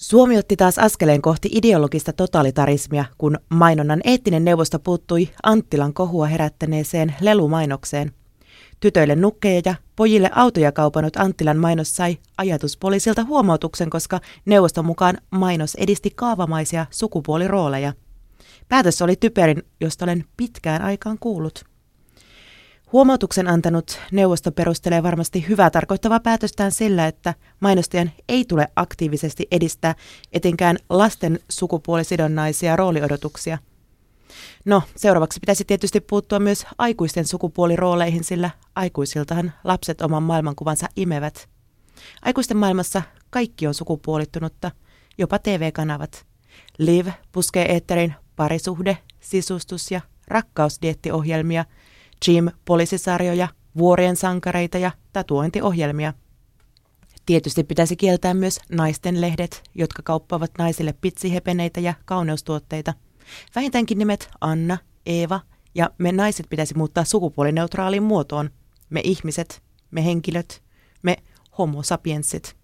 Suomi otti taas askeleen kohti ideologista totalitarismia, kun mainonnan eettinen neuvosto puuttui Anttilan kohua herättäneeseen lelumainokseen. Tytöille nukkeja ja pojille autoja kaupannut Anttilan mainos sai ajatuspoliisilta huomautuksen, koska neuvoston mukaan mainos edisti kaavamaisia sukupuolirooleja. Päätös oli typerin, josta olen pitkään aikaan kuullut. Huomautuksen antanut neuvosto perustelee varmasti hyvää tarkoittavaa päätöstään sillä, että mainostajan ei tule aktiivisesti edistää etenkään lasten sukupuolisidonnaisia rooliodotuksia. No, seuraavaksi pitäisi tietysti puuttua myös aikuisten sukupuolirooleihin, sillä aikuisiltahan lapset oman maailmankuvansa imevät. Aikuisten maailmassa kaikki on sukupuolittunutta, jopa TV-kanavat. Liv puskee eetterin parisuhde, sisustus ja rakkausdiettiohjelmia – Jim poliisisarjoja, vuorien sankareita ja tatuointiohjelmia. Tietysti pitäisi kieltää myös naisten lehdet, jotka kauppaavat naisille pitsihepeneitä ja kauneustuotteita. Vähintäänkin nimet Anna, Eeva ja me naiset pitäisi muuttaa sukupuolineutraaliin muotoon. Me ihmiset, me henkilöt, me homo sapiensit.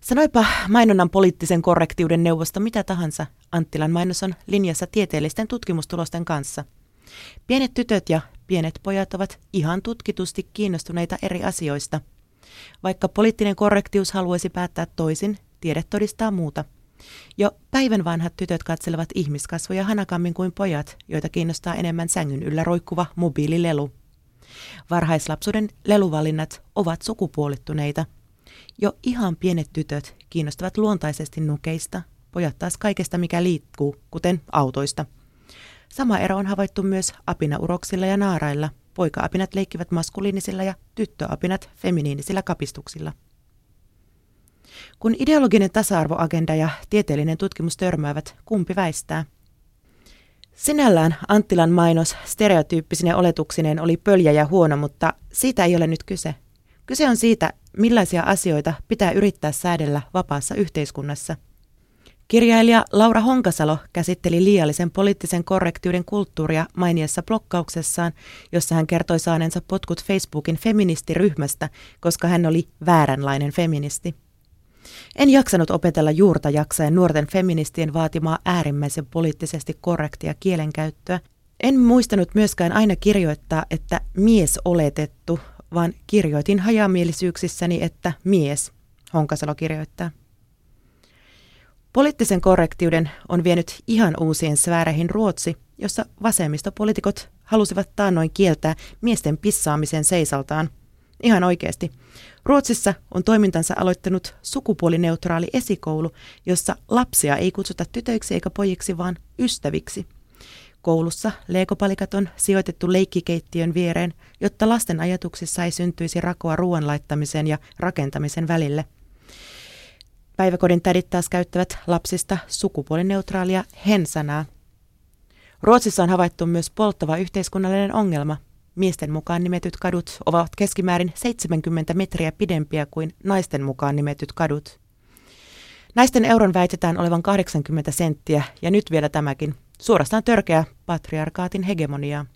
Sanoipa mainonnan poliittisen korrektiuden neuvosto mitä tahansa, Anttilan mainos on linjassa tieteellisten tutkimustulosten kanssa – Pienet tytöt ja pienet pojat ovat ihan tutkitusti kiinnostuneita eri asioista. Vaikka poliittinen korrektius haluaisi päättää toisin, tiede todistaa muuta. Jo päivän vanhat tytöt katselevat ihmiskasvoja hanakammin kuin pojat, joita kiinnostaa enemmän sängyn yllä roikkuva mobiililelu. Varhaislapsuuden leluvalinnat ovat sukupuolittuneita. Jo ihan pienet tytöt kiinnostavat luontaisesti nukeista, pojat taas kaikesta mikä liikkuu, kuten autoista – Sama ero on havaittu myös apinauroksilla ja naarailla. Poika-apinat leikkivät maskuliinisilla ja tyttöapinat feminiinisillä kapistuksilla. Kun ideologinen tasa-arvoagenda ja tieteellinen tutkimus törmäävät, kumpi väistää? Sinällään Anttilan mainos stereotyyppisine oletuksineen oli pöljä ja huono, mutta siitä ei ole nyt kyse. Kyse on siitä, millaisia asioita pitää yrittää säädellä vapaassa yhteiskunnassa – Kirjailija Laura Honkasalo käsitteli liiallisen poliittisen korrektiuden kulttuuria mainiassa blokkauksessaan, jossa hän kertoi saaneensa potkut Facebookin feministiryhmästä, koska hän oli vääränlainen feministi. En jaksanut opetella juurta jaksaen nuorten feministien vaatimaa äärimmäisen poliittisesti korrektia kielenkäyttöä. En muistanut myöskään aina kirjoittaa, että mies oletettu, vaan kirjoitin hajamielisyyksissäni, että mies, Honkasalo kirjoittaa. Poliittisen korrektiuden on vienyt ihan uusien sfääreihin Ruotsi, jossa vasemmistopolitiikot halusivat taannoin kieltää miesten pissaamisen seisaltaan. Ihan oikeasti. Ruotsissa on toimintansa aloittanut sukupuolineutraali esikoulu, jossa lapsia ei kutsuta tytöiksi eikä pojiksi, vaan ystäviksi. Koulussa leikopalikat on sijoitettu leikkikeittiön viereen, jotta lasten ajatuksissa ei syntyisi rakoa ruoan laittamisen ja rakentamisen välille – Päiväkodin tädit taas käyttävät lapsista sukupuolineutraalia hen-sanaa. Ruotsissa on havaittu myös polttava yhteiskunnallinen ongelma. Miesten mukaan nimetyt kadut ovat keskimäärin 70 metriä pidempiä kuin naisten mukaan nimetyt kadut. Naisten euron väitetään olevan 80 senttiä, ja nyt vielä tämäkin. Suorastaan törkeä patriarkaatin hegemonia.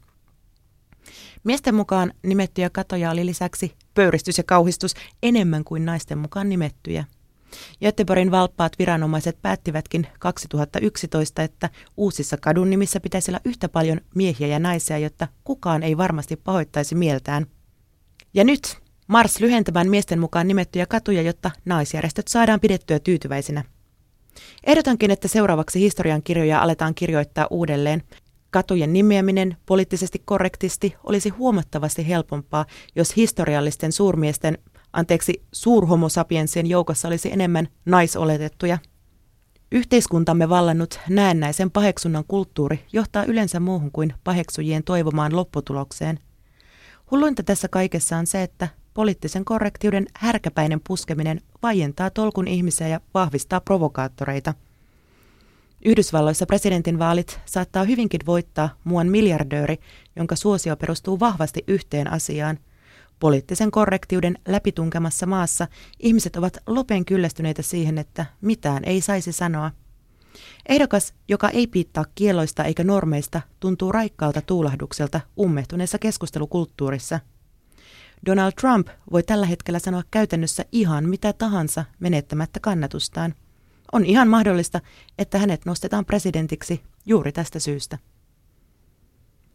Miesten mukaan nimettyjä katoja oli lisäksi pöyristys ja kauhistus enemmän kuin naisten mukaan nimettyjä. Göteborgin valppaat viranomaiset päättivätkin 2011, että uusissa kadun nimissä pitäisi olla yhtä paljon miehiä ja naisia, jotta kukaan ei varmasti pahoittaisi mieltään. Ja nyt Mars lyhentämään miesten mukaan nimettyjä katuja, jotta naisjärjestöt saadaan pidettyä tyytyväisinä. Ehdotankin, että seuraavaksi historian kirjoja aletaan kirjoittaa uudelleen. Katujen nimeäminen poliittisesti korrektisti olisi huomattavasti helpompaa, jos historiallisten suurmiesten anteeksi, suurhomosapiensien joukossa olisi enemmän naisoletettuja. Yhteiskuntamme vallannut näennäisen paheksunnan kulttuuri johtaa yleensä muuhun kuin paheksujien toivomaan lopputulokseen. Hulluinta tässä kaikessa on se, että poliittisen korrektiuden härkäpäinen puskeminen vaientaa tolkun ihmisiä ja vahvistaa provokaattoreita. Yhdysvalloissa presidentinvaalit saattaa hyvinkin voittaa muun miljardööri, jonka suosio perustuu vahvasti yhteen asiaan – Poliittisen korrektiuden läpitunkemassa maassa ihmiset ovat lopen kyllästyneitä siihen, että mitään ei saisi sanoa. Ehdokas, joka ei piittaa kieloista eikä normeista, tuntuu raikkaalta tuulahdukselta ummehtuneessa keskustelukulttuurissa. Donald Trump voi tällä hetkellä sanoa käytännössä ihan mitä tahansa menettämättä kannatustaan. On ihan mahdollista, että hänet nostetaan presidentiksi juuri tästä syystä.